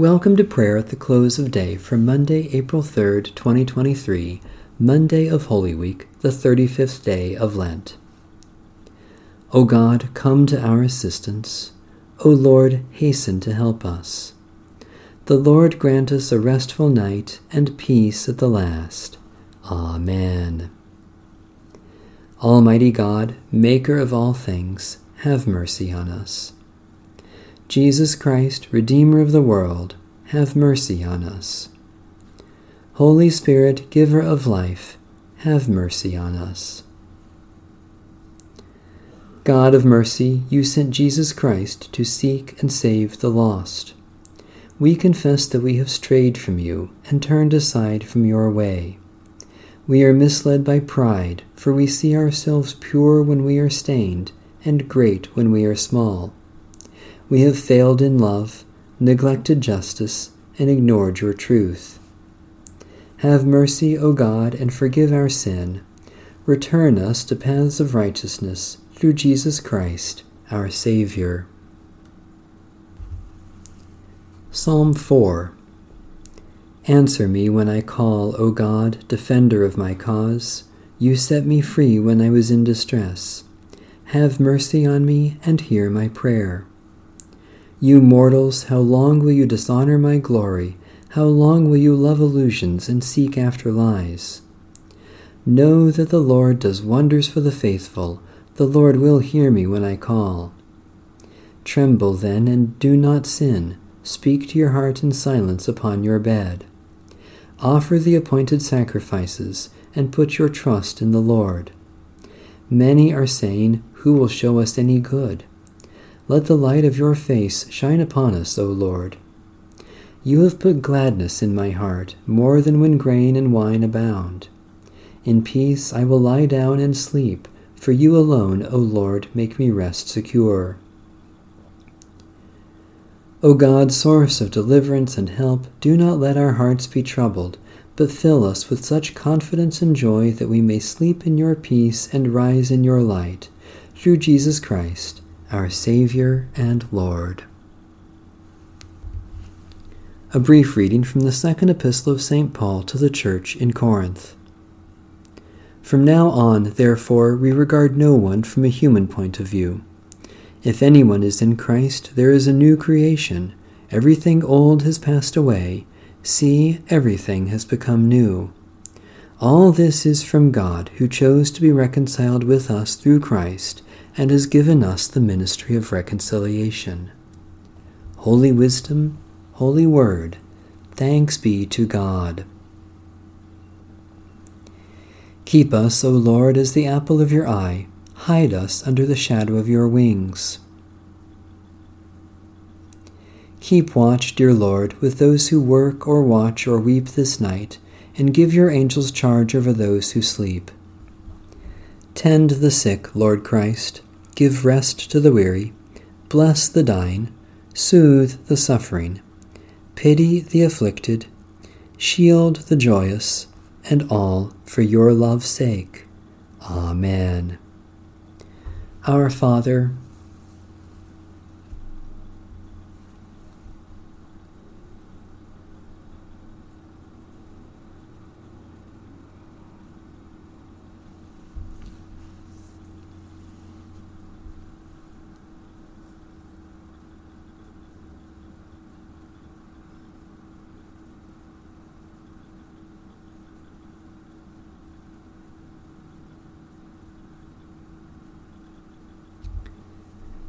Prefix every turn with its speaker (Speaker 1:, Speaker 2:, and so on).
Speaker 1: Welcome to prayer at the close of day for Monday, April 3rd, 2023, Monday of Holy Week, the 35th day of Lent. O God, come to our assistance. O Lord, hasten to help us. The Lord grant us a restful night and peace at the last. Amen. Almighty God, Maker of all things, have mercy on us. Jesus Christ, Redeemer of the world, have mercy on us. Holy Spirit, Giver of life, have mercy on us. God of mercy, you sent Jesus Christ to seek and save the lost. We confess that we have strayed from you and turned aside from your way. We are misled by pride, for we see ourselves pure when we are stained and great when we are small. We have failed in love, neglected justice, and ignored your truth. Have mercy, O God, and forgive our sin. Return us to paths of righteousness through Jesus Christ, our Savior. Psalm 4 Answer me when I call, O God, defender of my cause. You set me free when I was in distress. Have mercy on me and hear my prayer. You mortals, how long will you dishonor my glory? How long will you love illusions and seek after lies? Know that the Lord does wonders for the faithful. The Lord will hear me when I call. Tremble then and do not sin. Speak to your heart in silence upon your bed. Offer the appointed sacrifices and put your trust in the Lord. Many are saying, Who will show us any good? Let the light of your face shine upon us, O Lord. You have put gladness in my heart, more than when grain and wine abound. In peace I will lie down and sleep, for you alone, O Lord, make me rest secure. O God, source of deliverance and help, do not let our hearts be troubled, but fill us with such confidence and joy that we may sleep in your peace and rise in your light. Through Jesus Christ our Savior and Lord. A brief reading from the second epistle of St. Paul to the Church in Corinth. From now on, therefore, we regard no one from a human point of view. If anyone is in Christ, there is a new creation. Everything old has passed away. See, everything has become new. All this is from God, who chose to be reconciled with us through Christ and has given us the ministry of reconciliation. Holy Wisdom, Holy Word, thanks be to God. Keep us, O Lord, as the apple of your eye, hide us under the shadow of your wings. Keep watch, dear Lord, with those who work or watch or weep this night, and give your angels charge over those who sleep. Tend the sick, Lord Christ. Give rest to the weary. Bless the dying. Soothe the suffering. Pity the afflicted. Shield the joyous. And all for your love's sake. Amen. Our Father,